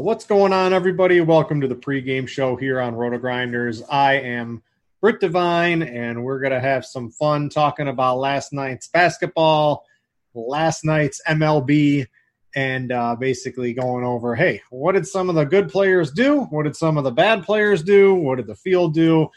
What's going on, everybody? Welcome to the pregame show here on Roto Grinders. I am Britt Devine, and we're going to have some fun talking about last night's basketball, last night's MLB, and uh, basically going over hey, what did some of the good players do? What did some of the bad players do? What did the field do?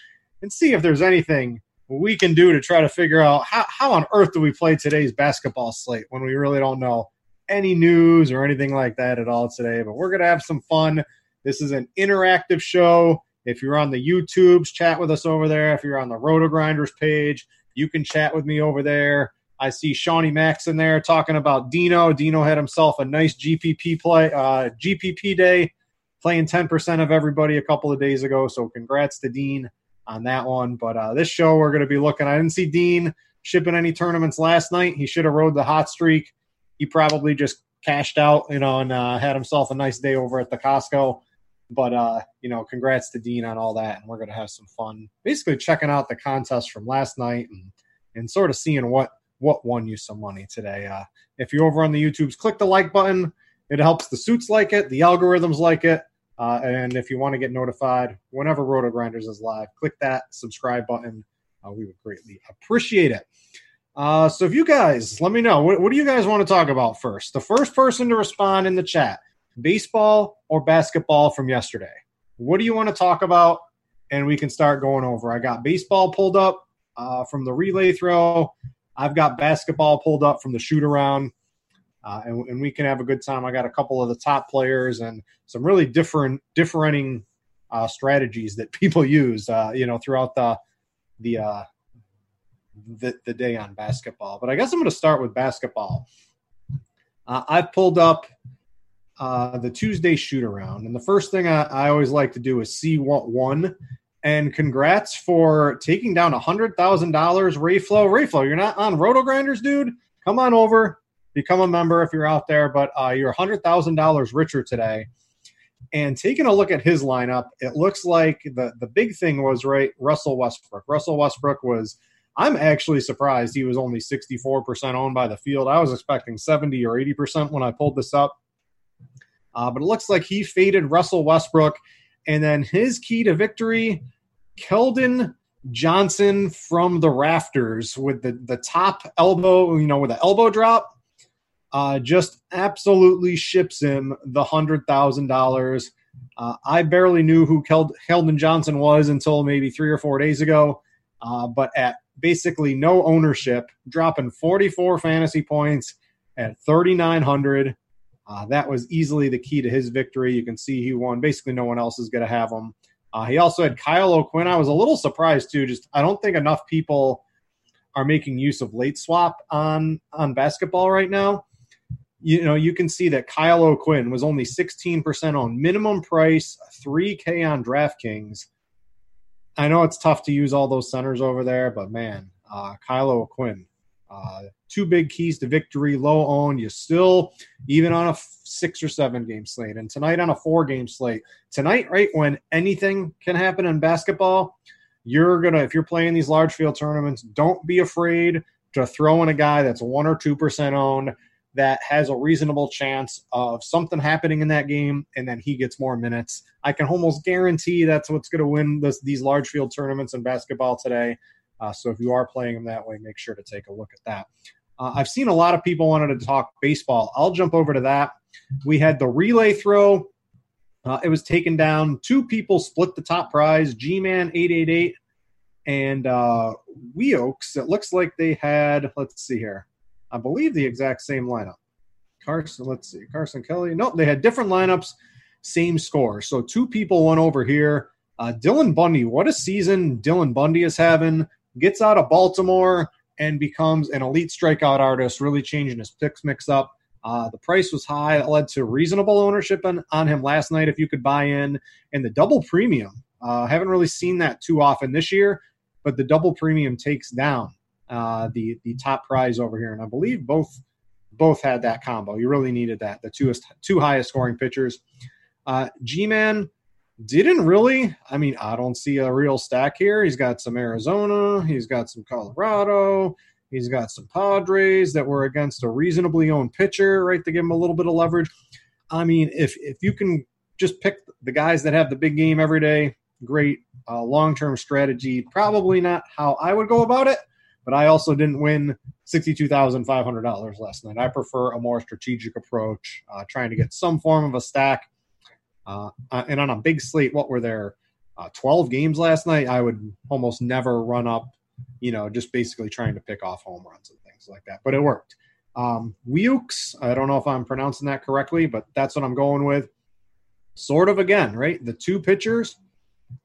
And see if there's anything we can do to try to figure out how, how on earth do we play today's basketball slate when we really don't know any news or anything like that at all today, but we're going to have some fun. This is an interactive show. If you're on the YouTubes, chat with us over there. If you're on the Roto Grinders page, you can chat with me over there. I see Shawnee Max in there talking about Dino. Dino had himself a nice GPP play, uh, GPP day, playing 10% of everybody a couple of days ago. So congrats to Dean on that one. But uh, this show, we're going to be looking. I didn't see Dean shipping any tournaments last night. He should have rode the hot streak he probably just cashed out, you know, and uh, had himself a nice day over at the Costco. But uh, you know, congrats to Dean on all that, and we're gonna have some fun. Basically, checking out the contest from last night and and sort of seeing what what won you some money today. Uh, if you're over on the YouTubes, click the like button. It helps the suits like it, the algorithms like it, uh, and if you want to get notified whenever Roto Grinders is live, click that subscribe button. Uh, we would greatly appreciate it. Uh, so if you guys let me know, what, what do you guys want to talk about first? The first person to respond in the chat, baseball or basketball from yesterday. What do you want to talk about? And we can start going over. I got baseball pulled up uh, from the relay throw. I've got basketball pulled up from the shoot around. Uh, and, and, we can have a good time. I got a couple of the top players and some really different, differing uh, strategies that people use, uh, you know, throughout the the uh, the, the day on basketball. But I guess I'm going to start with basketball. Uh, I've pulled up uh, the Tuesday shoot around, and the first thing I, I, always like to do is see what won. And congrats for taking down $100,000, Rayflow. Rayflow, you're not on Roto Grinders, dude. Come on over, become a member if you're out there, but uh, you're $100,000 richer today. And taking a look at his lineup, it looks like the, the big thing was, right, Russell Westbrook. Russell Westbrook was – I'm actually surprised he was only 64% owned by the field. I was expecting 70 or 80% when I pulled this up. Uh, but it looks like he faded Russell Westbrook. And then his key to victory Keldon Johnson from the rafters with the, the top elbow, you know, with the elbow drop. Uh, just absolutely ships him the hundred thousand uh, dollars. I barely knew who Kel- Keldon Johnson was until maybe three or four days ago. Uh, but at basically no ownership, dropping 44 fantasy points at 3,900. Uh, that was easily the key to his victory. You can see he won. Basically, no one else is going to have him. Uh, he also had Kyle O'Quinn. I was a little surprised too. Just I don't think enough people are making use of late swap on on basketball right now. You know, you can see that Kyle O'Quinn was only 16% on minimum price, 3K on DraftKings. I know it's tough to use all those centers over there, but man, uh, Kyle O'Quinn, uh, two big keys to victory, low owned. You still, even on a six or seven game slate, and tonight on a four game slate. Tonight, right when anything can happen in basketball, you're gonna if you're playing these large field tournaments, don't be afraid to throw in a guy that's one or two percent owned that has a reasonable chance of something happening in that game and then he gets more minutes. I can almost guarantee that's what's going to win this, these large field tournaments in basketball today. Uh, so if you are playing them that way, make sure to take a look at that. Uh, I've seen a lot of people wanted to talk baseball. I'll jump over to that. We had the relay throw. Uh, it was taken down. Two people split the top prize. G Man 888 and uh, Weoaks. It looks like they had, let's see here. I believe, the exact same lineup. Carson, let's see, Carson Kelly. Nope, they had different lineups, same score. So two people went over here. Uh, Dylan Bundy, what a season Dylan Bundy is having. Gets out of Baltimore and becomes an elite strikeout artist, really changing his picks mix up. Uh, the price was high. It led to reasonable ownership on, on him last night if you could buy in. And the double premium, uh, haven't really seen that too often this year, but the double premium takes down uh, the the top prize over here, and I believe both both had that combo. You really needed that. The two two highest scoring pitchers. Uh, G Man didn't really. I mean, I don't see a real stack here. He's got some Arizona. He's got some Colorado. He's got some Padres that were against a reasonably owned pitcher, right? To give him a little bit of leverage. I mean, if if you can just pick the guys that have the big game every day, great. Uh, Long term strategy, probably not how I would go about it but I also didn't win $62,500 last night. I prefer a more strategic approach, uh, trying to get some form of a stack. Uh, uh and on a big slate, what were there? Uh, 12 games last night. I would almost never run up, you know, just basically trying to pick off home runs and things like that. But it worked. Um, I don't know if I'm pronouncing that correctly, but that's what I'm going with. Sort of again, right? The two pitchers,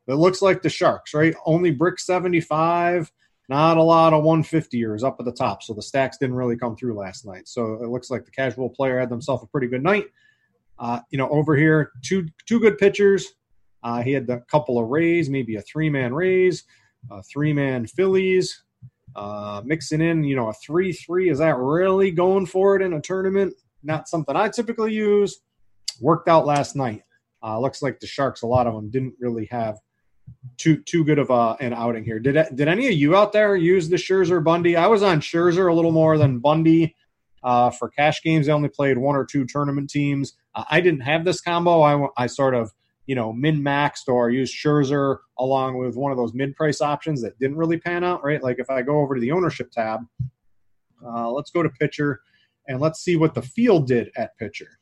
it looks like the Sharks, right? Only brick 75 not a lot of 150ers up at the top. So the stacks didn't really come through last night. So it looks like the casual player had themselves a pretty good night. Uh, you know, over here, two two good pitchers. Uh, he had a couple of Rays, maybe a three man Rays, a three man Phillies, uh, mixing in, you know, a three three. Is that really going for it in a tournament? Not something I typically use. Worked out last night. Uh, looks like the Sharks, a lot of them didn't really have too too good of a, an outing here. Did did any of you out there use the Scherzer Bundy? I was on Scherzer a little more than Bundy uh, for cash games. I only played one or two tournament teams. Uh, I didn't have this combo. I, I sort of you know min maxed or used Scherzer along with one of those mid price options that didn't really pan out. Right, like if I go over to the ownership tab, uh, let's go to pitcher and let's see what the field did at pitcher.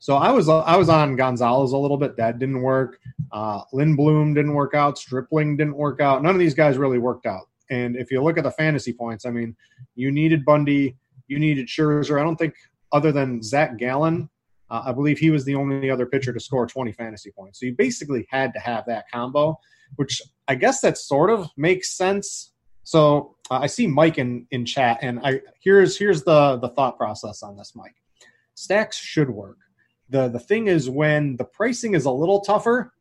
So I was I was on Gonzalez a little bit. That didn't work. Uh, Lindblom didn't work out. Stripling didn't work out. None of these guys really worked out. And if you look at the fantasy points, I mean, you needed Bundy, you needed Scherzer. I don't think other than Zach Gallen, uh, I believe he was the only other pitcher to score 20 fantasy points. So you basically had to have that combo, which I guess that sort of makes sense. So uh, I see Mike in, in chat, and I here's here's the the thought process on this, Mike. Stacks should work the the thing is when the pricing is a little tougher,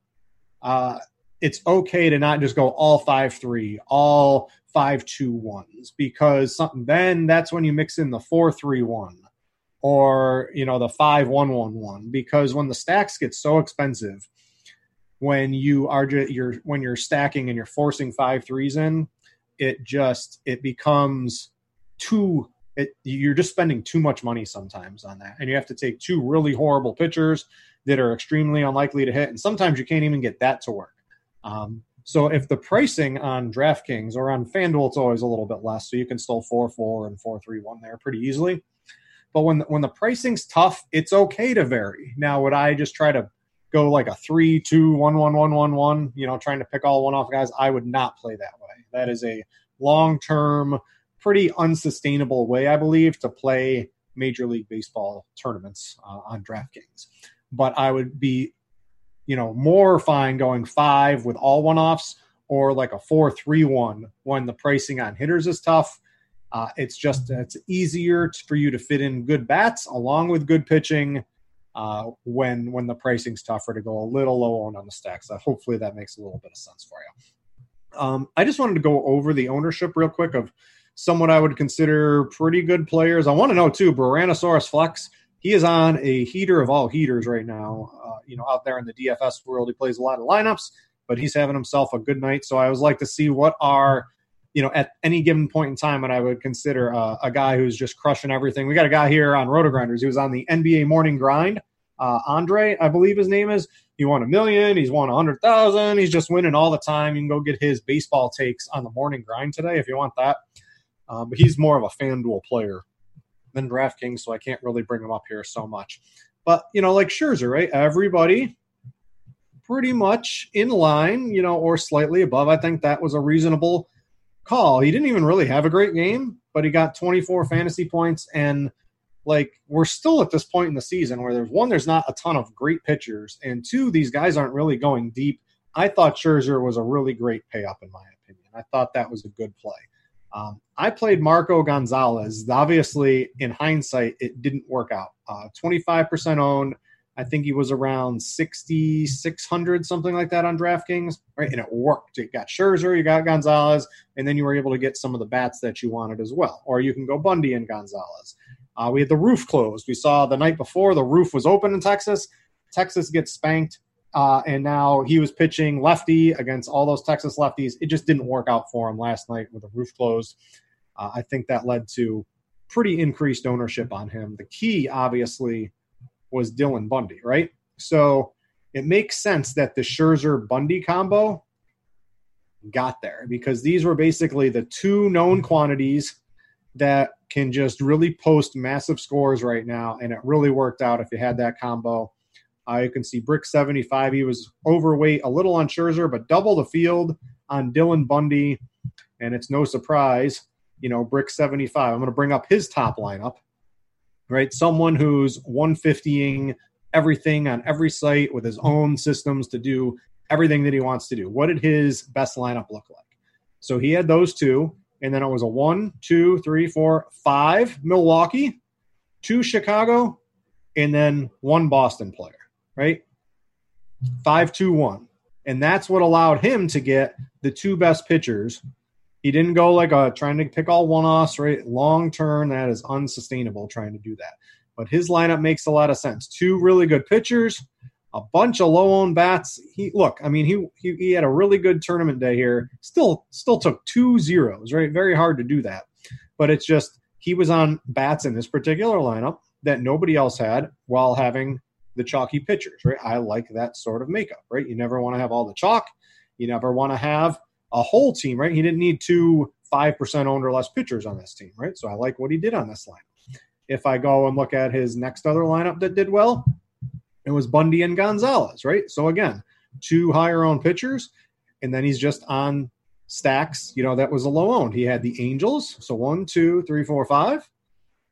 uh, it's okay to not just go all five three, all five two ones because something then that's when you mix in the four three one or you know the five one one one because when the stacks get so expensive when you are just you're when you're stacking and you're forcing five threes in it just it becomes too it, you're just spending too much money sometimes on that. And you have to take two really horrible pitchers that are extremely unlikely to hit. And sometimes you can't even get that to work. Um, so if the pricing on DraftKings or on FanDuel, it's always a little bit less. So you can still 4 4 and 4 3 1 there pretty easily. But when, when the pricing's tough, it's okay to vary. Now, would I just try to go like a 3 2 1 1 1 1 1, you know, trying to pick all one off guys? I would not play that way. That is a long term, pretty unsustainable way, I believe, to play Major League Baseball tournaments uh, on DraftKings. But I would be, you know, more fine going five with all one offs or like a four three one when the pricing on hitters is tough. Uh, it's just it's easier for you to fit in good bats along with good pitching uh, when when the pricing's tougher to go a little low on on the stacks. So hopefully that makes a little bit of sense for you. Um, I just wanted to go over the ownership real quick of someone I would consider pretty good players. I want to know too, Broranosaurus Flex. He is on a heater of all heaters right now. Uh, you know, out there in the DFS world, he plays a lot of lineups, but he's having himself a good night. So I always like to see what are, you know, at any given point in time, and I would consider uh, a guy who's just crushing everything. We got a guy here on Roto Grinders. He was on the NBA Morning Grind. Uh, Andre, I believe his name is. He won a million. He's won a hundred thousand. He's just winning all the time. You can go get his baseball takes on the Morning Grind today if you want that. Um, but he's more of a FanDuel player than DraftKings, so I can't really bring him up here so much. But, you know, like Scherzer, right? Everybody pretty much in line, you know, or slightly above. I think that was a reasonable call. He didn't even really have a great game, but he got 24 fantasy points. And, like, we're still at this point in the season where there's one, there's not a ton of great pitchers, and two, these guys aren't really going deep. I thought Scherzer was a really great pay up, in my opinion. I thought that was a good play. Um, I played Marco Gonzalez. Obviously, in hindsight, it didn't work out. Uh, 25% owned. I think he was around 6,600, something like that on DraftKings, right? And it worked. You got Scherzer, you got Gonzalez, and then you were able to get some of the bats that you wanted as well. Or you can go Bundy and Gonzalez. Uh, we had the roof closed. We saw the night before the roof was open in Texas. Texas gets spanked. Uh, and now he was pitching lefty against all those Texas lefties. It just didn't work out for him last night with the roof closed. Uh, I think that led to pretty increased ownership on him. The key, obviously, was Dylan Bundy, right? So it makes sense that the Scherzer Bundy combo got there because these were basically the two known quantities that can just really post massive scores right now. And it really worked out if you had that combo. Uh, you can see Brick 75. He was overweight, a little on Scherzer, but double the field on Dylan Bundy. And it's no surprise, you know, Brick 75. I'm going to bring up his top lineup, right? Someone who's 150ing everything on every site with his own systems to do everything that he wants to do. What did his best lineup look like? So he had those two. And then it was a one, two, three, four, five Milwaukee, two Chicago, and then one Boston player right? Five, two, one. And that's what allowed him to get the two best pitchers. He didn't go like a trying to pick all one offs, right? Long term, that is unsustainable trying to do that. But his lineup makes a lot of sense. Two really good pitchers, a bunch of low owned bats. He look, I mean, he, he he had a really good tournament day here. Still still took two zeros, right? Very hard to do that. But it's just he was on bats in this particular lineup that nobody else had while having the chalky pitchers, right? I like that sort of makeup, right? You never want to have all the chalk. You never want to have a whole team, right? He didn't need two 5% owned or less pitchers on this team, right? So I like what he did on this line. If I go and look at his next other lineup that did well, it was Bundy and Gonzalez, right? So again, two higher owned pitchers, and then he's just on stacks, you know, that was a low owned. He had the Angels, so one, two, three, four, five,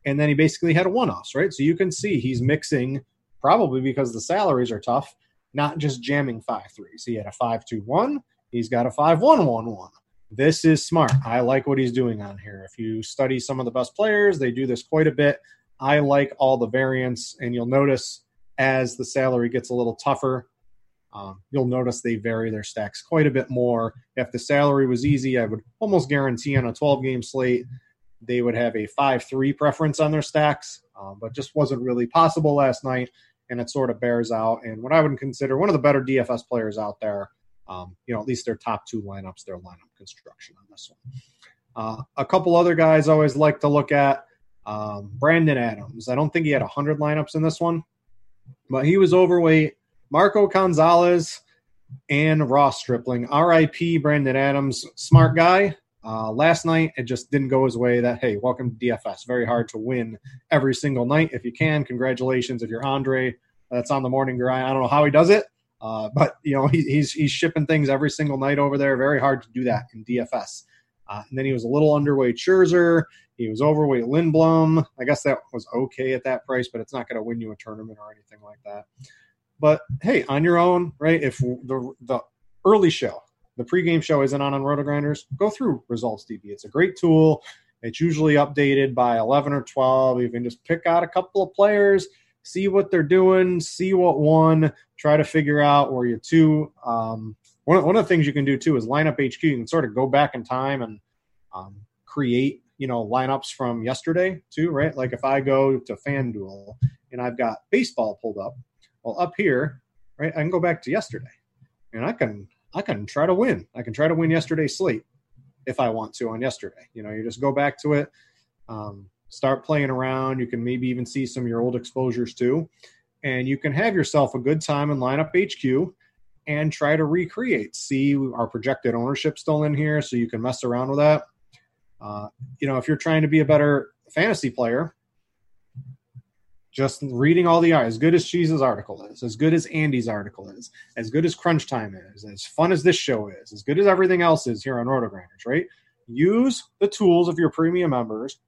and then he basically had a one offs, right? So you can see he's mixing probably because the salaries are tough, not just jamming five threes. He had a five two one. He's got a five one one one. This is smart. I like what he's doing on here. If you study some of the best players, they do this quite a bit. I like all the variants, and you'll notice as the salary gets a little tougher, um, you'll notice they vary their stacks quite a bit more. If the salary was easy, I would almost guarantee on a 12 game slate they would have a 5 3 preference on their stacks, um, but just wasn't really possible last night and it sort of bears out. And what I would consider one of the better DFS players out there, um, you know, at least their top two lineups, their lineup construction on this one. Uh, a couple other guys I always like to look at. Um, Brandon Adams. I don't think he had 100 lineups in this one, but he was overweight. Marco Gonzalez, and Ross Stripling. RIP Brandon Adams, smart guy. Uh, last night, it just didn't go his way. That, hey, welcome to DFS. Very hard to win every single night. If you can, congratulations. If you're Andre, that's on the morning grind. I don't know how he does it, uh, but you know he, he's he's shipping things every single night over there. Very hard to do that in DFS. Uh, and then he was a little underweight Scherzer. He was overweight Lindblom. I guess that was okay at that price, but it's not going to win you a tournament or anything like that. But hey, on your own, right? If the the early show, the pregame show isn't on on RotoGrinders, go through Results DB. It's a great tool. It's usually updated by 11 or 12. You can just pick out a couple of players, see what they're doing, see what won, try to figure out where you two. Um, one, one of the things you can do too is lineup HQ. You can sort of go back in time and um, create, you know, lineups from yesterday too, right? Like if I go to FanDuel and I've got baseball pulled up, well, up here, right, I can go back to yesterday and I can I can try to win. I can try to win yesterday's slate if I want to on yesterday. You know, you just go back to it, um, start playing around. You can maybe even see some of your old exposures too, and you can have yourself a good time and line up HQ and try to recreate. See our projected ownership still in here, so you can mess around with that. Uh, you know, if you're trying to be a better fantasy player, just reading all the as good as Cheese's article is, as good as Andy's article is, as good as Crunch Time is, as fun as this show is, as good as everything else is here on RotoGrinders, right? Use the tools of your premium members,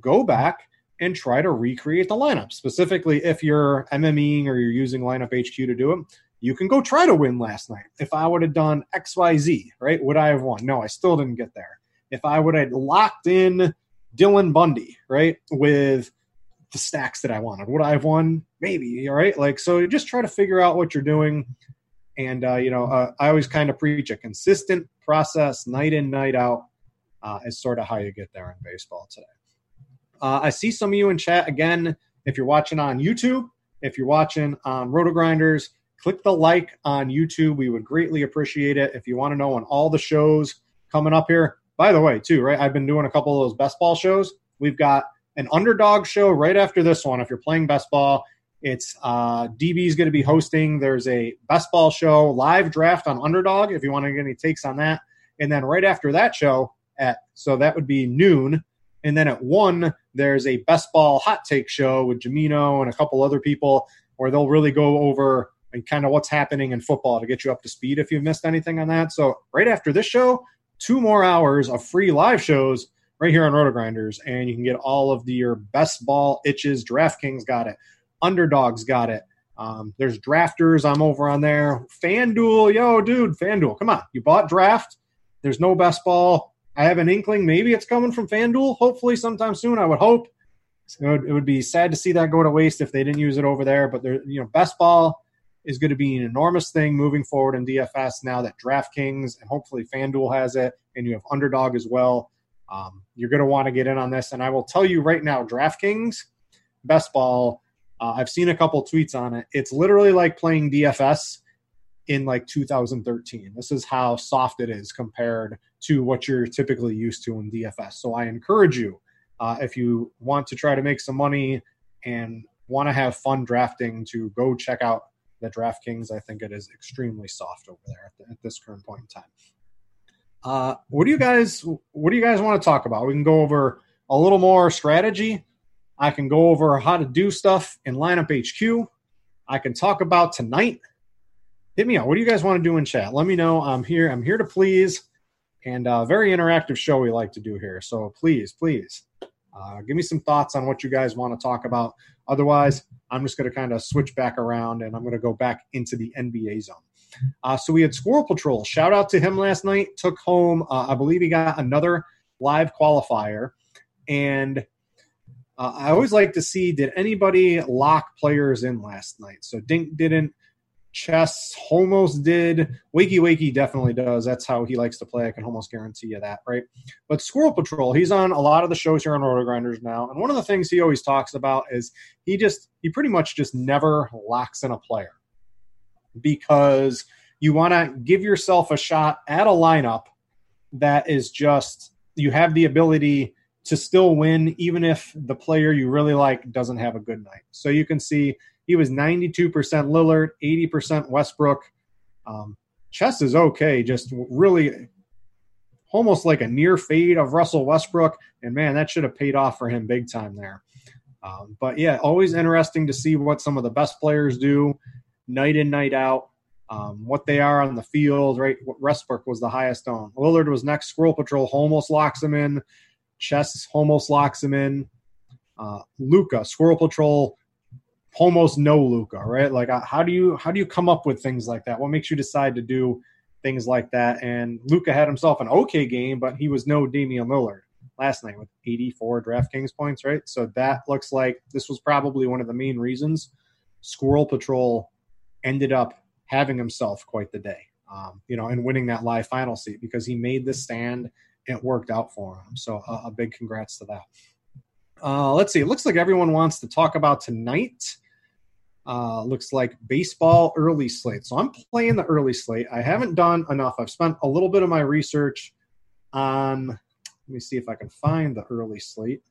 go back and try to recreate the lineup. Specifically, if you're MMEing or you're using Lineup HQ to do it, you can go try to win last night. If I would have done XYZ, right, would I have won? No, I still didn't get there. If I would have locked in Dylan Bundy, right, with – the stacks that I wanted. Would I have won? Maybe. All right. Like, so just try to figure out what you're doing. And, uh, you know, uh, I always kind of preach a consistent process, night in, night out, uh, is sort of how you get there in baseball today. Uh, I see some of you in chat again. If you're watching on YouTube, if you're watching on RotoGrinders, click the like on YouTube. We would greatly appreciate it. If you want to know on all the shows coming up here, by the way, too, right? I've been doing a couple of those best ball shows. We've got an underdog show right after this one. If you're playing best ball, it's uh, DB is going to be hosting. There's a best ball show live draft on underdog. If you want to get any takes on that, and then right after that show at so that would be noon, and then at one there's a best ball hot take show with Jamino and a couple other people where they'll really go over and kind of what's happening in football to get you up to speed if you've missed anything on that. So right after this show, two more hours of free live shows right here on RotoGrinders, and you can get all of the, your best ball itches. DraftKings got it, Underdogs got it. Um, there's drafters. I'm over on there. FanDuel, yo, dude, FanDuel, come on. You bought draft. There's no best ball. I have an inkling. Maybe it's coming from FanDuel. Hopefully, sometime soon. I would hope. it, would, it would be sad to see that go to waste if they didn't use it over there. But there, you know, best ball is going to be an enormous thing moving forward in DFS now that DraftKings and hopefully FanDuel has it, and you have Underdog as well. Um, you're going to want to get in on this. And I will tell you right now, DraftKings, best ball, uh, I've seen a couple tweets on it. It's literally like playing DFS in like 2013. This is how soft it is compared to what you're typically used to in DFS. So I encourage you, uh, if you want to try to make some money and want to have fun drafting, to go check out the DraftKings. I think it is extremely soft over there at, the, at this current point in time. Uh, what do you guys What do you guys want to talk about? We can go over a little more strategy. I can go over how to do stuff in lineup HQ. I can talk about tonight. Hit me up. What do you guys want to do in chat? Let me know. I'm here. I'm here to please, and uh, very interactive show we like to do here. So please, please, uh, give me some thoughts on what you guys want to talk about. Otherwise, I'm just going to kind of switch back around and I'm going to go back into the NBA zone. Uh, so we had Squirrel Patrol. Shout out to him last night. Took home, uh, I believe he got another live qualifier. And uh, I always like to see did anybody lock players in last night? So Dink didn't. Chess almost did. Wakey Wakey definitely does. That's how he likes to play. I can almost guarantee you that, right? But Squirrel Patrol, he's on a lot of the shows here on RotoGrinders now. And one of the things he always talks about is he just, he pretty much just never locks in a player because you want to give yourself a shot at a lineup that is just you have the ability to still win even if the player you really like doesn't have a good night. So you can see he was 92% Lillard, 80% Westbrook. Um, Chess is okay, just really almost like a near fade of Russell Westbrook. And man, that should have paid off for him big time there. Um, but yeah, always interesting to see what some of the best players do night in, night out, um, what they are on the field, right? Westbrook was the highest on. Lillard was next. Squirrel Patrol almost locks him in. Chess almost locks him in. Uh, Luka, Squirrel Patrol, almost no Luka, right? Like, uh, how do you how do you come up with things like that? What makes you decide to do things like that? And Luka had himself an okay game, but he was no Damian Lillard last night with 84 DraftKings points, right? So that looks like this was probably one of the main reasons Squirrel Patrol ended up having himself quite the day, um, you know, and winning that live final seat because he made the stand. It worked out for him. So a, a big congrats to that. Uh, let's see. It looks like everyone wants to talk about tonight. Uh, looks like baseball early slate. So I'm playing the early slate. I haven't done enough. I've spent a little bit of my research on let me see if I can find the early slate.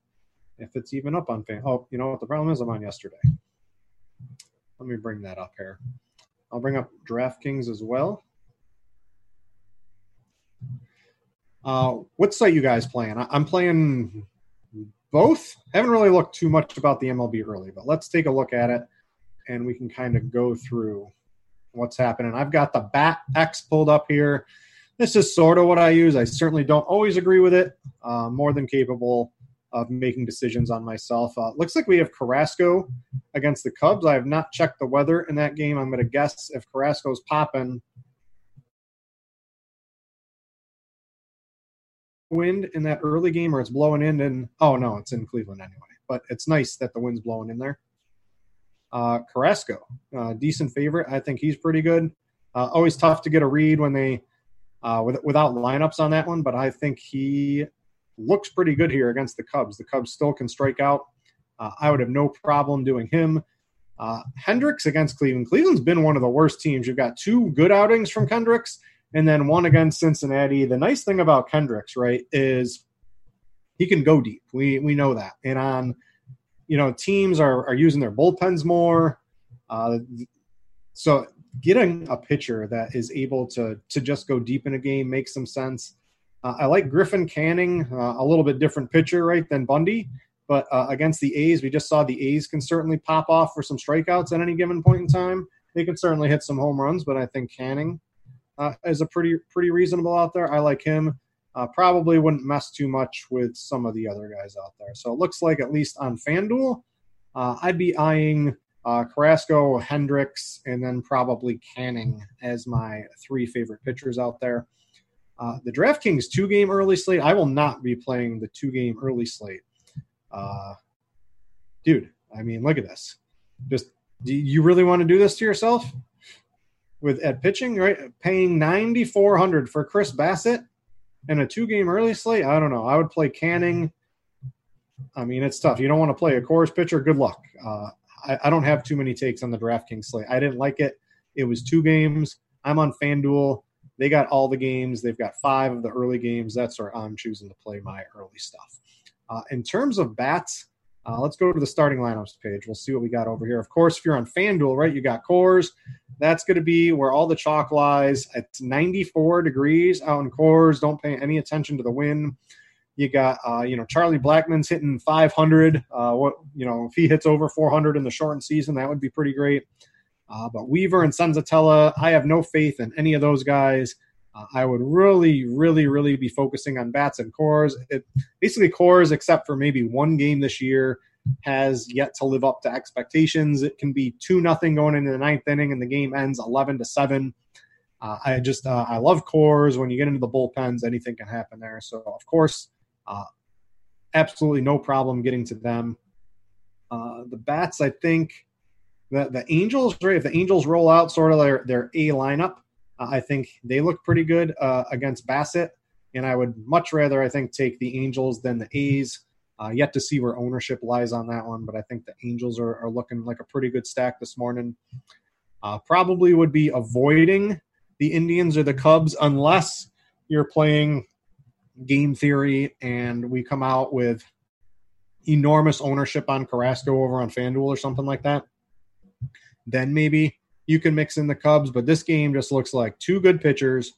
If it's even up on fan. Oh, you know what the problem is? I'm on yesterday. Let me bring that up here. I'll bring up DraftKings as well. Uh, what site you guys playing? I- I'm playing both. haven't really looked too much about the MLB early, but let's take a look at it and we can kind of go through what's happening. I've got the Bat X pulled up here this is sort of what I use. I certainly don't always agree with it. Uh, more than capable of making decisions on myself. Uh, looks like we have Carrasco against the Cubs. I have not checked the weather in that game. I'm going to guess if Carrasco's popping. Wind in that early game, or it's blowing in, and oh no, it's in Cleveland anyway. But it's nice that the wind's blowing in there. Uh, Carrasco, uh, decent favorite. I think he's pretty good. Uh, always tough to get a read when they uh, with, without lineups on that one, but I think he looks pretty good here against the Cubs. The Cubs still can strike out. Uh, I would have no problem doing him. Uh, Hendricks against Cleveland. Cleveland's been one of the worst teams. You've got two good outings from Hendricks and then one against Cincinnati. The nice thing about Hendricks, right, is he can go deep. We we know that. And on, you know, teams are are using their bullpens more. Uh, so getting a pitcher that is able to to just go deep in a game makes some sense. Uh, I like Griffin Canning, uh, a little bit different pitcher, right, than Bundy. But uh, against the A's, we just saw the A's can certainly pop off for some strikeouts at any given point in time. They can certainly hit some home runs, but I think Canning uh, is a pretty pretty reasonable out there. I like him. Uh, probably wouldn't mess too much with some of the other guys out there. So it looks like at least on FanDuel, uh, I'd be eyeing uh, Carrasco, Hendricks, and then probably Canning as my three favorite pitchers out there. Uh, the DraftKings two game early slate, I will not be playing the two game early slate. Uh, dude, I mean, look at this. Just, do you really want to do this to yourself? With at pitching, right? Paying ninety four hundred for Chris Bassitt and a two game early slate. I don't know. I would play Canning. I mean, it's tough. You don't want to play a Coors pitcher. Good luck. Uh, I, I don't have too many takes on the DraftKings slate. I didn't like it. It was two games. I'm on FanDuel. They got all the games. They've got five of the early games. That's where I'm choosing to play my early stuff. Uh, in terms of bats, uh, let's go to the starting lineups page. We'll see what we got over here. Of course, if you're on FanDuel, right, you got Coors. That's going to be where all the chalk lies. It's 94 degrees out in Coors. Don't pay any attention to the wind. You got, uh, you know, Charlie Blackmon's hitting 500. Uh, what, you know, if he hits over 400 in the shortened season, that would be pretty great. Uh, but Weaver and Senzatela, I have no faith in any of those guys. Uh, I would really, really, really be focusing on bats and Coors. It, basically, Coors, except for maybe one game this year, has yet to live up to expectations. It can be two nothing going into the ninth inning, and the game ends eleven to seven. Uh, I just uh, I love Coors. When you get into the bullpens, anything can happen there. So of course, uh, absolutely no problem getting to them. Uh, the bats, I think the the Angels, right? If the Angels roll out sort of their their A lineup, uh, I think they look pretty good uh, against Bassitt. and I would much rather I think take the Angels than the A's. Uh, yet to see where ownership lies on that one, but I think the Angels are, are looking like a pretty good stack this morning. Uh, probably would be avoiding the Indians or the Cubs unless you're playing game theory and we come out with enormous ownership on Carrasco over on FanDuel or something like that, then maybe you can mix in the Cubs, but this game just looks like two good pitchers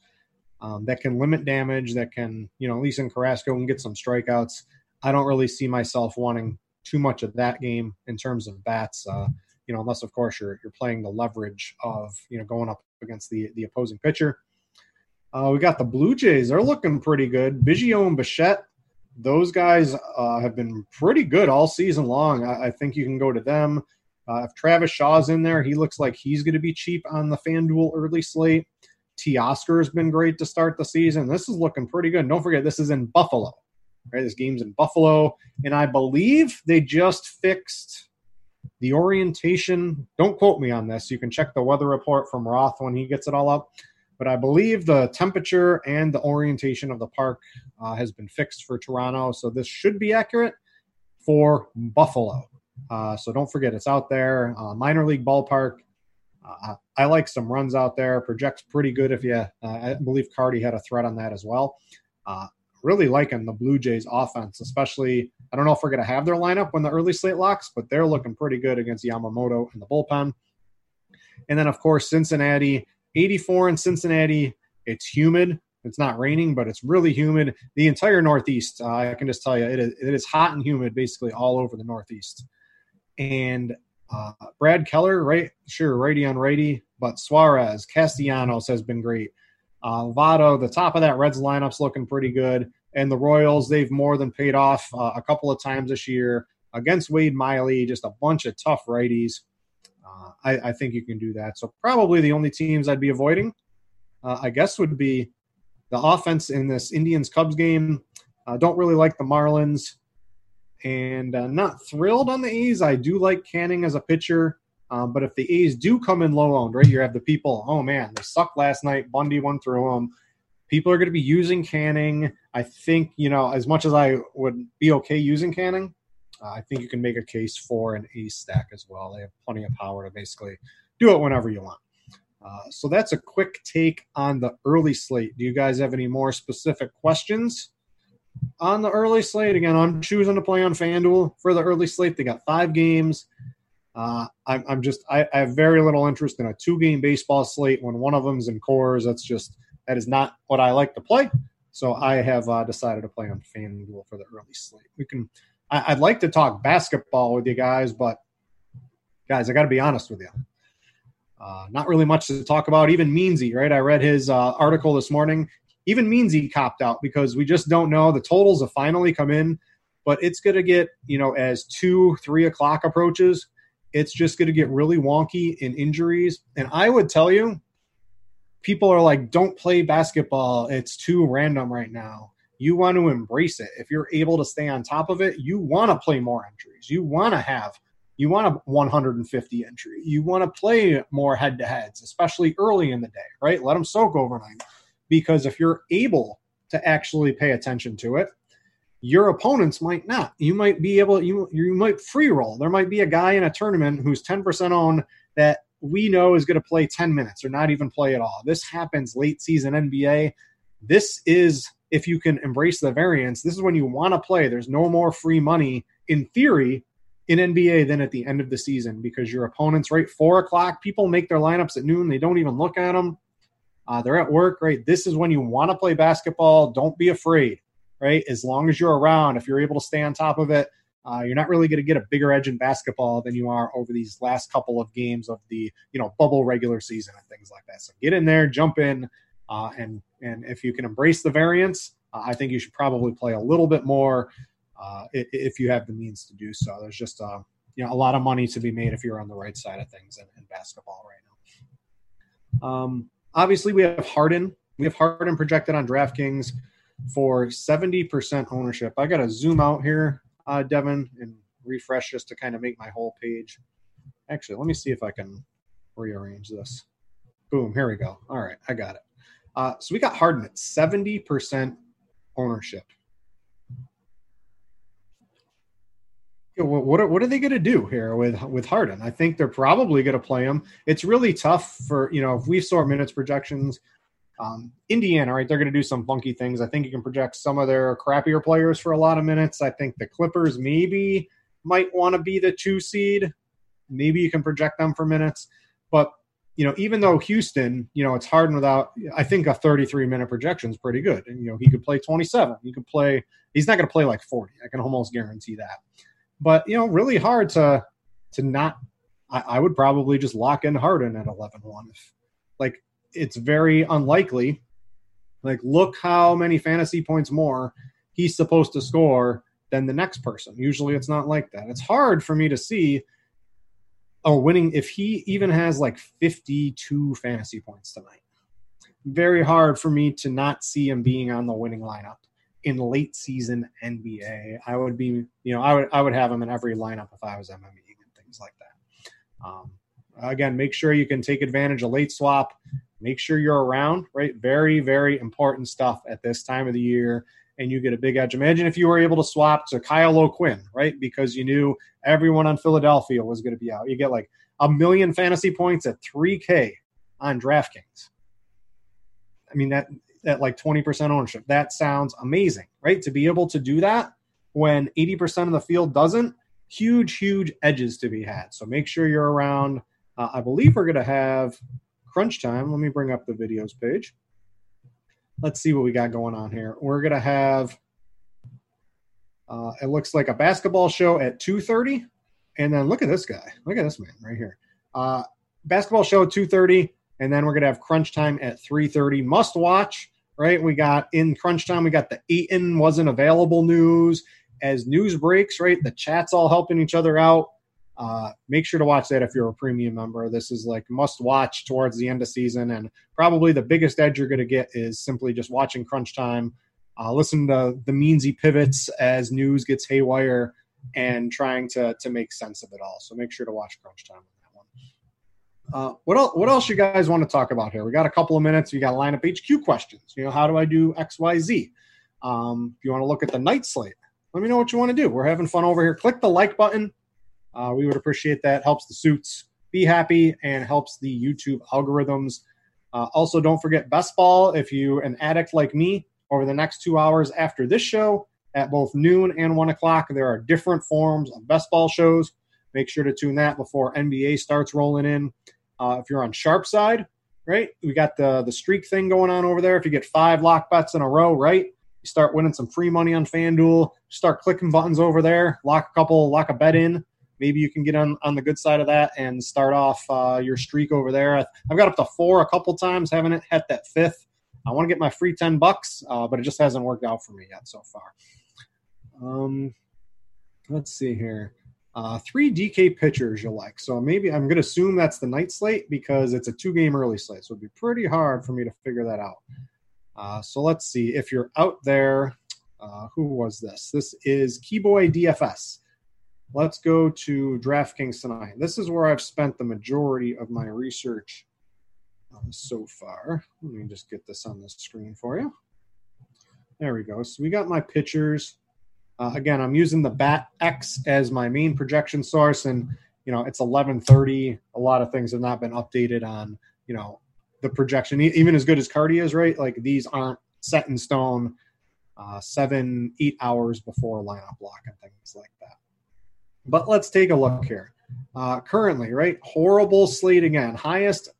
um, that can limit damage, that can, you know, at least in Carrasco and get some strikeouts. I don't really see myself wanting too much of that game in terms of bats. Uh, you know, unless of course you're you're playing the leverage of you know going up against the the opposing pitcher. Uh, we got the Blue Jays; they're looking pretty good. Biggio and Bichette, those guys uh, have been pretty good all season long. I, I think you can go to them. Uh, if Travis Shaw's in there, he looks like he's going to be cheap on the FanDuel early slate. Teoscar has been great to start the season. This is looking pretty good. Don't forget, this is in Buffalo. Right, this game's in Buffalo, and I believe they just fixed the orientation. Don't quote me on this. You can check the weather report from Roth when he gets it all up. But I believe the temperature and the orientation of the park uh, has been fixed for Toronto, so this should be accurate for Buffalo. Uh, so don't forget, it's out there, uh, minor league ballpark. Uh, I like some runs out there. Projects pretty good if you. Uh, I believe Cardi had a threat on that as well. Uh, really liking the Blue Jays offense, especially. I don't know if we're going to have their lineup when the early slate locks, but they're looking pretty good against Yamamoto and the bullpen. And then, of course, Cincinnati, 84 in Cincinnati. It's humid. It's not raining, but it's really humid. The entire Northeast, uh, I can just tell you, it is, it is hot and humid basically all over the Northeast. And uh, Brad Keller, right? Sure, righty on righty, but Suarez, Castellanos has been great. Uh, Votto, the top of that Reds lineup's looking pretty good. And the Royals, they've more than paid off uh, a couple of times this year against Wade Miley, just a bunch of tough righties. Uh, I, I, think you can do that. So probably the only teams I'd be avoiding, uh, I guess, would be the offense in this Indians Cubs game. Don't really like the Marlins, and uh, not thrilled on the A's. I do like Canning as a pitcher. Um, but if the A's do come in low owned, right, you have the people, oh man, they sucked last night. Bundy went through them. People are going to be using Canning. I think, you know, as much as I would be okay using Canning, uh, I think you can make a case for an A's stack as well. They have plenty of power to basically do it whenever you want. Uh, so that's a quick take on the early slate. Do you guys have any more specific questions on the early slate? Again, I'm choosing to play on FanDuel for the early slate. They got five games. Uh, I'm, I'm, just I, I, have very little interest in a two game baseball slate when one of them's in Coors. That's just that is not what I like to play. So I have uh, decided to play on FanDuel for the early slate. We can. I, would like to talk basketball with you guys, but guys, I got to be honest with you. Uh, not really much to talk about. Even Meansy, right? I read his uh, article this morning. Even Meansy copped out because we just don't know. The totals have finally come in, but it's going to get you know as two, three o'clock approaches it's just going to get really wonky in injuries. And I would tell you, people are like, don't play basketball. It's too random right now. You want to embrace it. If you're able to stay on top of it, you want to play more entries. You want to have, you want a 150 entry. You want to play more head to heads, especially early in the day, right? Let them soak overnight. Because if you're able to actually pay attention to it, your opponents might not. You might be able you you might free roll. There might be a guy in a tournament who's 10% owned that we know is going to play 10 minutes or not even play at all. This happens late season NBA. This is if you can embrace the variance, this is when you want to play. There's no more free money in theory in NBA than at the end of the season because your opponents, right? Four o'clock, people make their lineups at noon. They don't even look at them. Uh, they're at work, right? This is when you want to play basketball. Don't be afraid right? As long as you're around, if you're able to stay on top of it, uh, you're not really going to get a bigger edge in basketball than you are over these last couple of games of the you know bubble regular season and things like that. So get in there, jump in, uh, and and if you can embrace the variance, uh, I think you should probably play a little bit more uh, if you have the means to do so. There's just a you know a lot of money to be made if you're on the right side of things in, in basketball right now. Um, obviously, we have Harden. We have Harden projected on DraftKings for 70% ownership. I got to zoom out here, uh, Devin, and refresh just to kind of make my whole page. Actually, let me see if I can rearrange this. Boom, here we go. All right, I got it. Uh, so we got Harden at 70% ownership. What are, what are they going to do here with with Harden? I think they're probably going to play him. It's really tough for you know if we saw minutes projections, um, Indiana, right? They're going to do some funky things. I think you can project some of their crappier players for a lot of minutes. I think the Clippers maybe might want to be the two seed. Maybe you can project them for minutes. But you know, even though Houston, you know, it's hard without, I think a 33 minute projection is pretty good. And, you know, he could play 27. He could play, he's not going to play like 40. I can almost guarantee that. But, you know, really hard to, to not, I, I would probably just lock in Harden at 11 1. Like, it's very unlikely. Like, look how many fantasy points more he's supposed to score than the next person. Usually it's not like that. It's hard for me to see or winning if he even has like 52 fantasy points tonight. Very hard for me to not see him being on the winning lineup in late season NBA. I would be, you know, I would I would have him in every lineup if I was MME and things like that. Um, again, make sure you can take advantage of late swap. Make sure you're around, right? Very, very important stuff at this time of the year and you get a big edge. Imagine if you were able to swap to Kyle O'Quinn, right? Because you knew everyone on Philadelphia was going to be out. You get like a million fantasy points at 3K on DraftKings. I mean, that at like 20% ownership. That sounds amazing, right? To be able to do that when 80% of the field doesn't, huge, huge edges to be had. So make sure you're around. Uh, I believe we're going to have crunch time. Let me bring up the videos page let's see what we got going on here. We're gonna have uh, it looks like a basketball show at 2.30 and then look at this guy look at this man right here uh, basketball show at 2.30 and then we're going to have crunch time at 3.30 must watch right we got in crunch time we got the Ayton wasn't available news as news breaks right the chat's all helping each other out uh, make sure to watch that if you're a premium member. This is like must watch towards the end of season, and probably the biggest edge you're going to get is simply just watching Crunch Time. Uh, listen to the meansy pivots as news gets haywire, and trying to to make sense of it all. So make sure to watch Crunch Time. Uh, what else? What else you guys want to talk about here? We got a couple of minutes. You got lineup HQ questions. You know, how do I do X Y Z? Um, if you want to look at the night slate, let me know what you want to do. We're having fun over here. Click the like button uh, we would appreciate that. Helps the suits be happy and helps the YouTube algorithms. Uh, also, don't forget best ball. If you an addict like me, over the next two hours after this show, at both noon and one o'clock, there are different forms of best ball shows. Make sure to tune that before NBA starts rolling in. Uh, if you're on sharp side, right, we got the the streak thing going on over there. If you get five lock bets in a row, right, you start winning some free money on FanDuel. Start clicking buttons over there, lock a couple, lock a bet in maybe you can get on, on the good side of that and start off uh, your streak over there. I've got up to four a couple times, haven't hit that fifth. I want to get my free 10 bucks, uh, but it just hasn't worked out for me yet so far. Um, let's see here. Uh, three DK pitchers you'll like. So maybe I'm going to assume that's the night slate because it's a two game early slate. So it'd be pretty hard for me to figure that out. Uh, so let's see. If you're out there, uh, who was this? This is Keyboy DFS. Let's go to DraftKings tonight. This is where I've spent the majority of my research so far. Let me just get this on the screen for you. There we go. So we got my pitchers. Uh, again, I'm using the Bat X as my main projection source, and you know it's 11:30. A lot of things have not been updated on you know the projection. Even as good as Carty is, right? Like these aren't set in stone. Uh, seven, eight hours before lineup lock and things like that. But let's take a look here. Uh, currently, right? Horrible slate again. Highest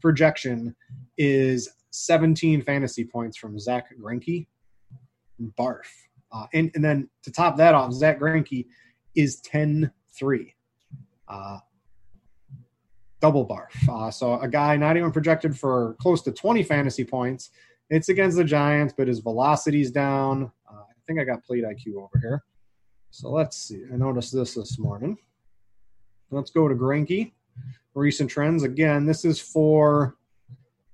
projection is 17 fantasy points from Zach Greinke. Barf. Uh, and, and then to top that off, Zach Greinke is 10 3. Uh, double barf. Uh, so a guy not even projected for close to 20 fantasy points. It's against the Giants, but his velocity's down. Uh, I think I got plate IQ over here. So let's see. I noticed this this morning. Let's go to Greinke. Recent trends. Again, this is for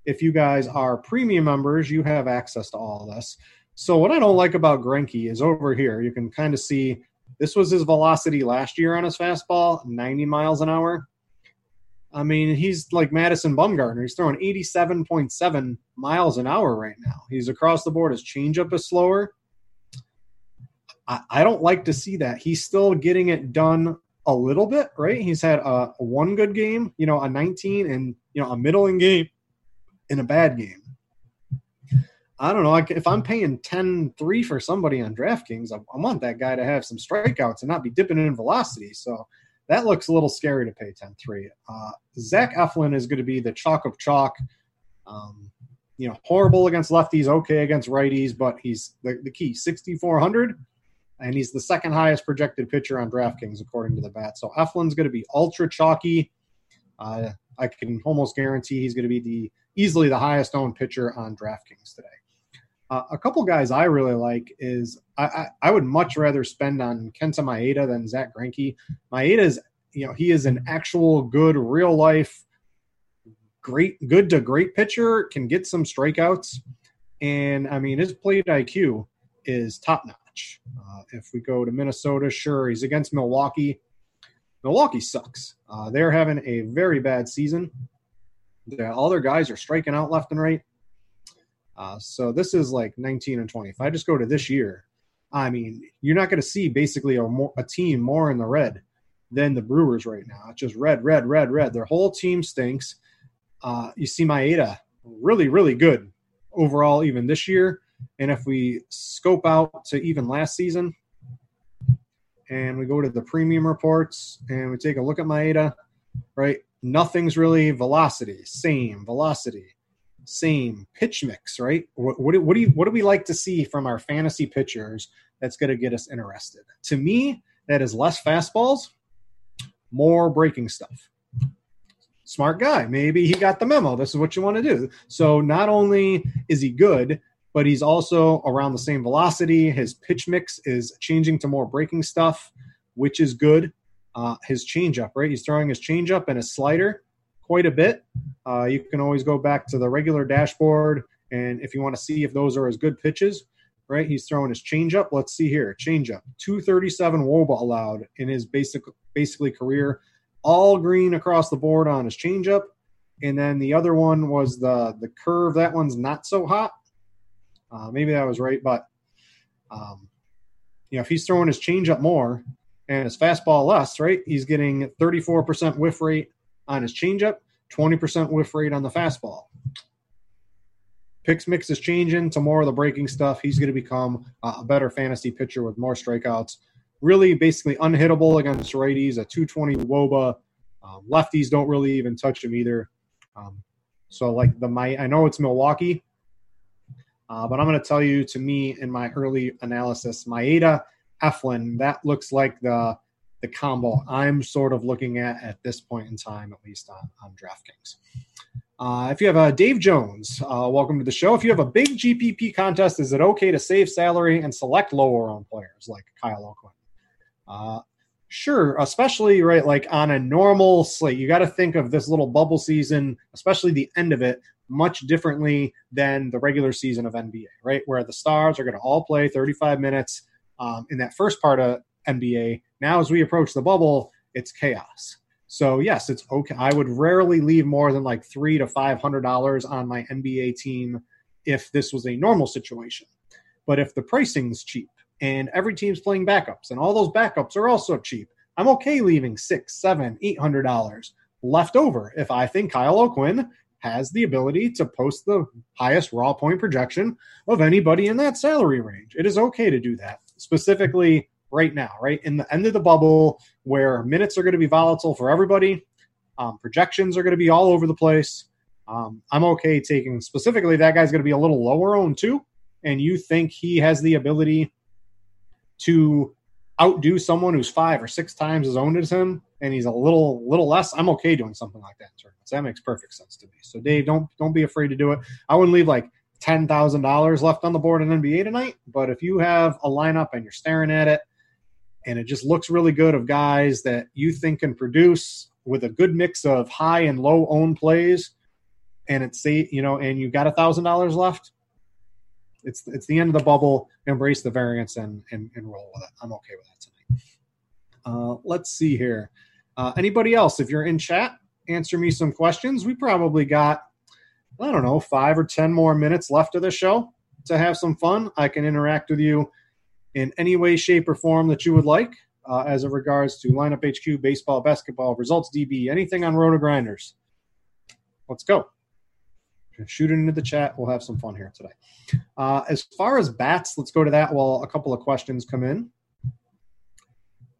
if you guys are premium members, you have access to all this. So what I don't like about Greinke is over here, you can kind of see this was his velocity last year on his fastball, 90 miles an hour. I mean, he's like Madison Bumgarner. He's throwing 87.7 miles an hour right now. He's across the board. His changeup is slower. I, I don't like to see that. He's still getting it done a little bit, right? He's had a, a one good game, you know, a 19 and you know a middling game in a bad game. I don't know. If I'm paying 10 3 for somebody on DraftKings, I, I want that guy to have some strikeouts and not be dipping in velocity. So that looks a little scary to pay 10 3. Uh, Zach Eflin is going to be the chalk of chalk. Um, you know, horrible against lefties, okay against righties, but he's the, the key 6,400, and he's the second highest projected pitcher on DraftKings according to the bat. So Eflin's going to be ultra chalky. Uh, I can almost guarantee he's going to be the easily the highest owned pitcher on DraftKings today. Uh, a couple guys I really like is I, I, I, would much rather spend on Kenta Maeda than Zach Greinke. Maeda is you know he is an actual good real life great good to great pitcher can get some strikeouts and I mean his plate IQ is top notch. Uh, if we go to Minnesota, sure he's against Milwaukee. Milwaukee sucks. Uh, they're having a very bad season. all their guys are striking out left and right. Uh, so this is like 19 and 20. If I just go to this year, I mean, you're not going to see basically a, more, a team more in the red than the Brewers right now. It's just red, red, red, red. Their whole team stinks. Uh, you see Maeda really, really good overall, even this year. And if we scope out to even last season, and we go to the premium reports and we take a look at Maeda, right? Nothing's really velocity, same velocity same pitch mix, right? What, what, what, do you what do we like to see from our fantasy pitchers that's going to get us interested? To me, that is less fastballs, more breaking stuff. Smart guy. Maybe he got the memo. This is what you want to do. So not only is he good, but he's also around the same velocity. His pitch mix is changing to more breaking stuff, which is good. Uh, his changeup, right? He's throwing his changeup and his slider quite a bit. Uh, you can always go back to the regular dashboard, and if you want to see if those are as good pitches, right? He's throwing his changeup. Let's see here, changeup, 237 WOBA allowed in his basic basically career, all green across the board on his changeup, and then the other one was the the curve. That one's not so hot. Uh, maybe that was right, but um, you know if he's throwing his changeup more and his fastball less, right? He's getting 34% whiff rate on his changeup, 20% whiff rate on the fastball. Pitch mix is changing to more of the breaking stuff. He's going to become a better fantasy pitcher with more strikeouts. Really, basically unhittable against righties, a 220 woba. Um, lefties don't really even touch him either. Um, so, like the my, I know it's Milwaukee, uh, but I'm going to tell you, to me, in my early analysis, Maeda Eflin, that looks like the the combo I'm sort of looking at at this point in time, at least on, on DraftKings. Uh, if you have a uh, Dave Jones, uh, welcome to the show. If you have a big GPP contest, is it okay to save salary and select lower owned players like Kyle O'Quinn? Uh, sure, especially right like on a normal slate. You got to think of this little bubble season, especially the end of it, much differently than the regular season of NBA, right? Where the stars are going to all play 35 minutes um, in that first part of NBA. Now, as we approach the bubble, it's chaos. So yes, it's okay. I would rarely leave more than like three to five hundred dollars on my NBA team if this was a normal situation. But if the pricing's cheap and every team's playing backups and all those backups are also cheap, I'm okay leaving six, seven, eight hundred dollars left over if I think Kyle O'Quinn has the ability to post the highest raw point projection of anybody in that salary range. It is okay to do that. Specifically right now, right? In the end of the bubble where minutes are going to be volatile for everybody, um, projections are going to be all over the place. Um, I'm okay taking specifically that guy's going to be a little lower owned too, and you think he has the ability to outdo someone who's five or six times as owned as him, and he's a little little less. I'm okay doing something like that in tournaments. That makes perfect sense to me. So Dave, don't don't be afraid to do it. I wouldn't leave like ten thousand dollars left on the board in NBA tonight, but if you have a lineup and you're staring at it and it just looks really good of guys that you think can produce with a good mix of high and low own plays. And it's you know and you got a thousand dollars left. It's it's the end of the bubble. Embrace the variance and and, and roll with it. I'm okay with that tonight. Uh, let's see here. Uh, anybody else? If you're in chat answer me some questions. We probably got i don't know five or ten more minutes left of the show to have some fun. I can interact with you in any way, shape, or form that you would like uh, as it regards to lineup HQ, baseball, basketball, results DB, anything on RotoGrinders. Let's go. Shoot it into the chat. We'll have some fun here today. Uh, as far as bats, let's go to that while a couple of questions come in.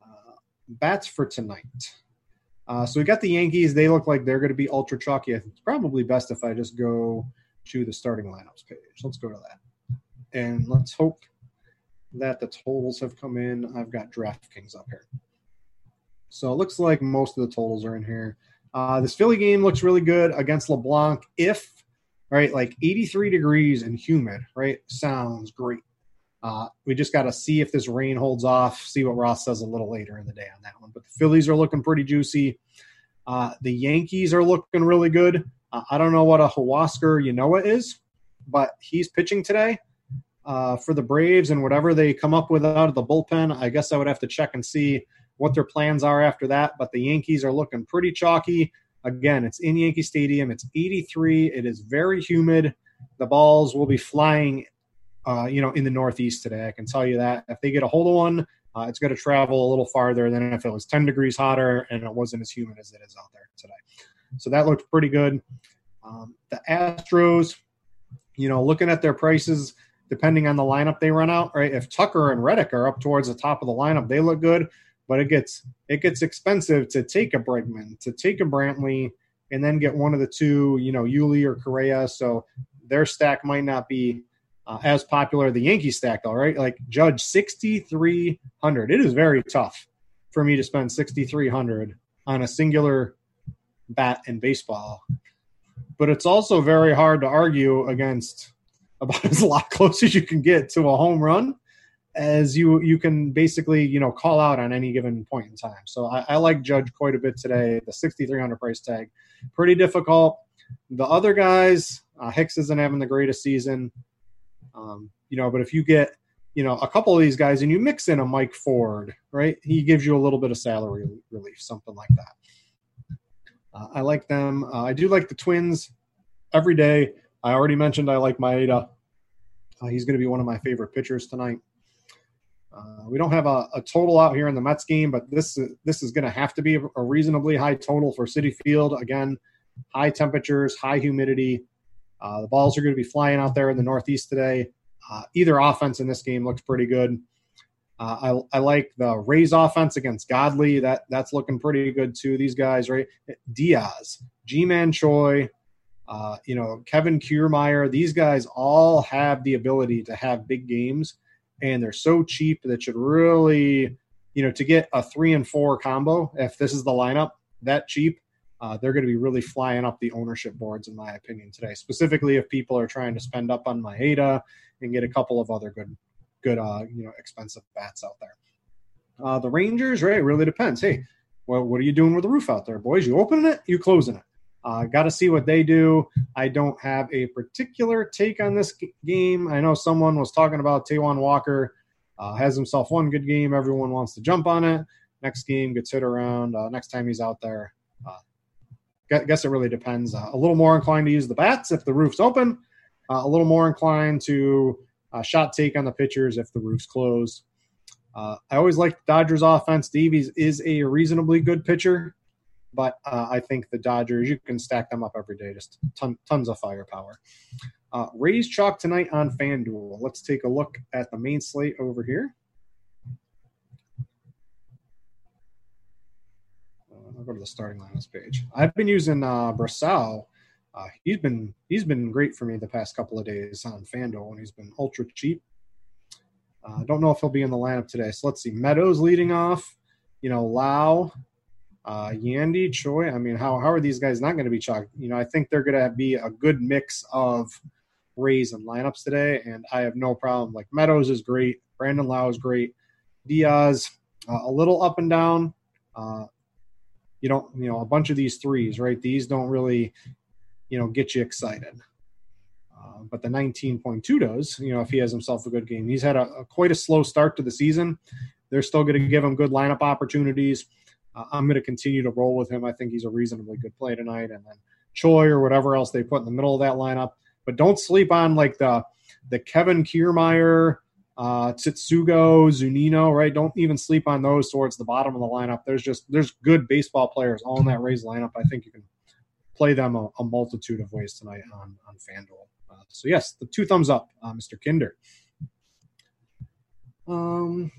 Uh, bats for tonight. Uh, so we got the Yankees. They look like they're going to be ultra chalky. It's probably best if I just go to the starting lineups page. Let's go to that. And let's hope that the totals have come in. I've got DraftKings up here. So it looks like most of the totals are in here. Uh, this Philly game looks really good against LeBlanc. If, right, like 83 degrees and humid, right, sounds great. Uh, we just got to see if this rain holds off, see what Ross says a little later in the day on that one. But the Phillies are looking pretty juicy. Uh, the Yankees are looking really good. Uh, I don't know what a Huascar Ynoa is, but he's pitching today uh, for the Braves, and whatever they come up with out of the bullpen, I guess I would have to check and see what their plans are after that. But the Yankees are looking pretty chalky. Again, it's in Yankee Stadium. It's 83. It is very humid. The balls will be flying uh, you know, in the Northeast today. I can tell you that if they get a hold of one, uh, it's going to travel a little farther than if it was 10 degrees hotter and it wasn't as humid as it is out there today. So that looked pretty good. Um, the Astros, you know, looking at their prices, depending on the lineup they run out, right? If Tucker and Reddick are up towards the top of the lineup, they look good, but it gets it gets expensive to take a Bregman, to take a Brantley, and then get one of the two, you know, Yuli or Correa. So their stack might not be uh, as popular the Yankee stack, though, right? Like Judge sixty three hundred. It is very tough for me to spend sixty three hundred on a singular bat in baseball, but it's also very hard to argue against about as lot close as you can get to a home run as you you can basically you know call out on any given point in time. So I, I like Judge quite a bit today. The 6,300 price tag, pretty difficult. The other guys, uh, Hicks isn't having the greatest season. Um, you know, but if you get, you know, a couple of these guys and you mix in a Mike Ford, right? He gives you a little bit of salary relief, something like that. Uh, I like them. Uh, I do like the Twins every day. I already mentioned I like Maeda. Uh, he's going to be one of my favorite pitchers tonight. Uh, we don't have a, a, total out here in the Mets game, but this this is going to have to be a reasonably high total for Citi Field. Again, high temperatures, high humidity. Uh, the balls are going to be flying out there in the Northeast today. Uh, either offense in this game looks pretty good. Uh, I, I, like the Rays offense against Godley. That that's looking pretty good too. These guys, right? Diaz, Ji-Man Choi, uh, you know, Kevin Kiermaier. These guys all have the ability to have big games, and they're so cheap that should really, you know, to get a three and four combo. If this is the lineup that cheap, uh, they're going to be really flying up the ownership boards, in my opinion, today. Specifically, if people are trying to spend up on Maeda and get a couple of other good, good, uh, you know, expensive bats out there. Uh, the Rangers, right? It really depends. Hey, well, what are you doing with the roof out there, boys? You opening it? You closing it? Uh, Got to see what they do. I don't have a particular take on this g- game. I know someone was talking about Taijuan Walker. Uh, has himself one good game. Everyone wants to jump on it. Next game gets hit around. Uh, next time he's out there, uh, guess it really depends. Uh, a little more inclined to use the bats if the roof's open. Uh, a little more inclined to shot take on the pitchers if the roof's closed. I always like Dodgers offense. Davies is a reasonably good pitcher, but uh, I think the Dodgers, you can stack them up every day, just ton, tons of firepower. Uh, Rays chalk tonight on FanDuel. Let's take a look at the main slate over here. I'll go to the starting lineups page. I've been using uh. Uh, he's been he's been great for me the past couple of days on Fanduel, and he's been ultra cheap. I uh, don't know if he'll be in the lineup today. So let's see. Meadows leading off. You know, Lowe, uh, Yandy, Choi. I mean, how how are these guys not going to be chalked? You know, I think they're going to be a good mix of Rays and lineups today, and I have no problem. Like Meadows is great. Brandon Lowe is great. Diaz, uh, a little up and down. Uh, you don't, you know, a bunch of these threes, right? These don't really, you know, get you excited. Uh, but the 19.2 does, you know, if he has himself a good game. He's had a, a quite a slow start to the season. They're still going to give him good lineup opportunities. Uh, I'm going to continue to roll with him. I think he's a reasonably good play tonight. And then Choi or whatever else they put in the middle of that lineup. But don't sleep on like the the Kevin Kiermaier, uh, Zunino, right? Don't even sleep on those towards the bottom of the lineup. There's just there's good baseball players all in that Rays lineup. I think you can play them a, a multitude of ways tonight on on FanDuel. Uh, so yes, the two thumbs up, uh, Mr. Kinder. Um,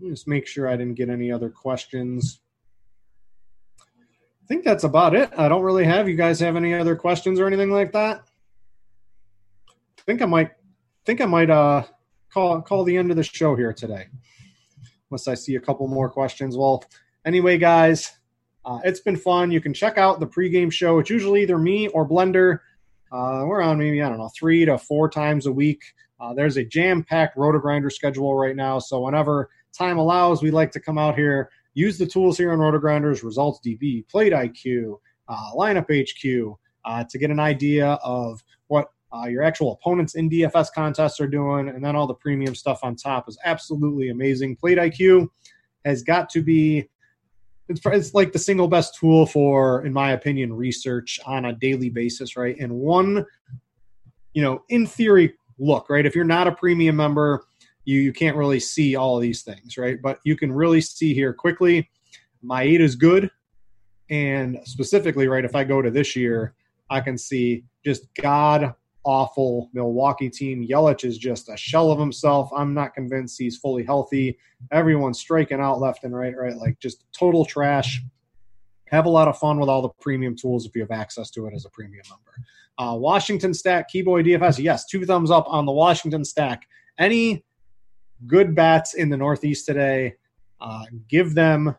just make sure I didn't get any other questions. I think that's about it. I don't really have. You guys have any other questions or anything like that? I think I might think I might uh call call the end of the show here today. Unless I see a couple more questions. Well, anyway, guys, uh, it's been fun. You can check out the pregame show. It's usually either me or Blender. Uh, we're on maybe I don't know three to four times a week. Uh, there's a jam-packed RotoGrinder schedule right now, so whenever time allows, we like to come out here, use the tools here on RotoGrinders, Results DB, Plate IQ, uh, Lineup HQ, uh, to get an idea of what uh, your actual opponents in DFS contests are doing, and then all the premium stuff on top is absolutely amazing. Plate IQ has got to be it's, it's like the single best tool for, in my opinion, research on a daily basis, right? And one, you know, in theory, look, right? If you're not a premium member, you you can't really see all of these things, right? But you can really see here quickly. Maeda is good, and specifically, right? If I go to this year, I can see just god awful Milwaukee team. Yelich is just a shell of himself. I'm not convinced he's fully healthy. Everyone's striking out left and right, right? Like just total trash. Have a lot of fun with all the premium tools if you have access to it as a premium member. Uh, Washington Stack, Keyboy DFS. Yes, two thumbs up on the Washington Stack. Any good bats in the Northeast today? Uh, give them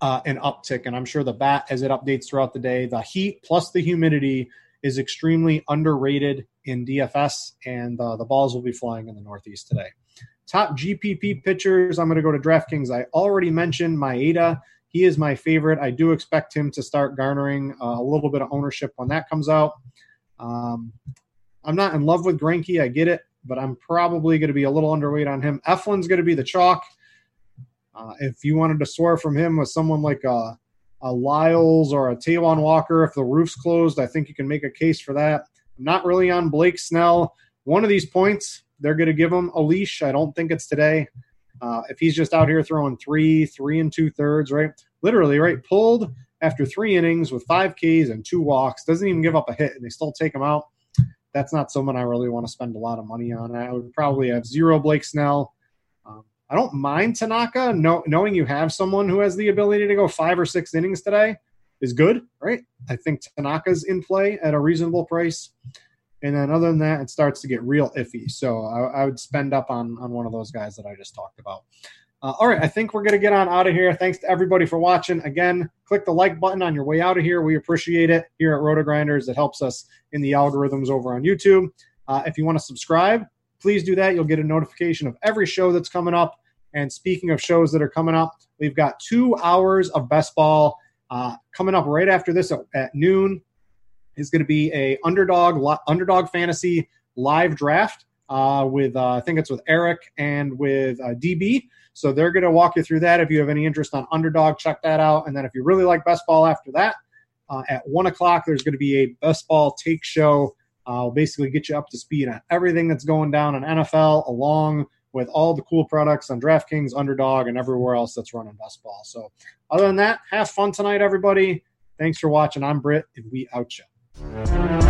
uh, an uptick, and I'm sure the bat as it updates throughout the day. The heat plus the humidity is extremely underrated in DFS, and uh, the balls will be flying in the Northeast today. Top GPP pitchers, I'm going to go to DraftKings. I already mentioned Maeda. He is my favorite. I do expect him to start garnering uh, a little bit of ownership when that comes out. Um, I'm not in love with Greinke. I get it, but I'm probably going to be a little underweight on him. Eflin's going to be the chalk. Uh, if you wanted to swear from him with someone like a, a Lyles or a Taijuan Walker, if the roof's closed, I think you can make a case for that. I'm not really on Blake Snell. One of these points, they're going to give him a leash. I don't think it's today. Uh, if he's just out here throwing three, three and two thirds, right? Literally, right? Pulled after three innings with five Ks and two walks, doesn't even give up a hit, and they still take him out. That's not someone I really want to spend a lot of money on. I would probably have zero Blake Snell. Um, I don't mind Tanaka. No, knowing you have someone who has the ability to go five or six innings today is good, right? I think Tanaka's in play at a reasonable price. And then other than that, it starts to get real iffy. So I, I would spend up on on one of those guys that I just talked about. Uh, all right, I think we're going to get on out of here. Thanks to everybody for watching. Again, click the like button on your way out of here. We appreciate it here at RotoGrinders. It helps us in the algorithms over on YouTube. Uh, if you want to subscribe, please do that. You'll get a notification of every show that's coming up. And speaking of shows that are coming up, we've got two hours of best ball uh, coming up right after this at, at noon. Is going to be a underdog underdog fantasy live draft uh, with uh, I think it's with Eric and with uh, DB. So they're going to walk you through that. If you have any interest on underdog, check that out. And then if you really like best ball after that, uh, at one o'clock there's going to be a best ball take show. I'll basically get you up to speed on everything that's going down in NFL, along with all the cool products on DraftKings, Underdog, and everywhere else that's running best ball. So, other than that, have fun tonight, everybody. Thanks for watching. I'm Britt, and we out you.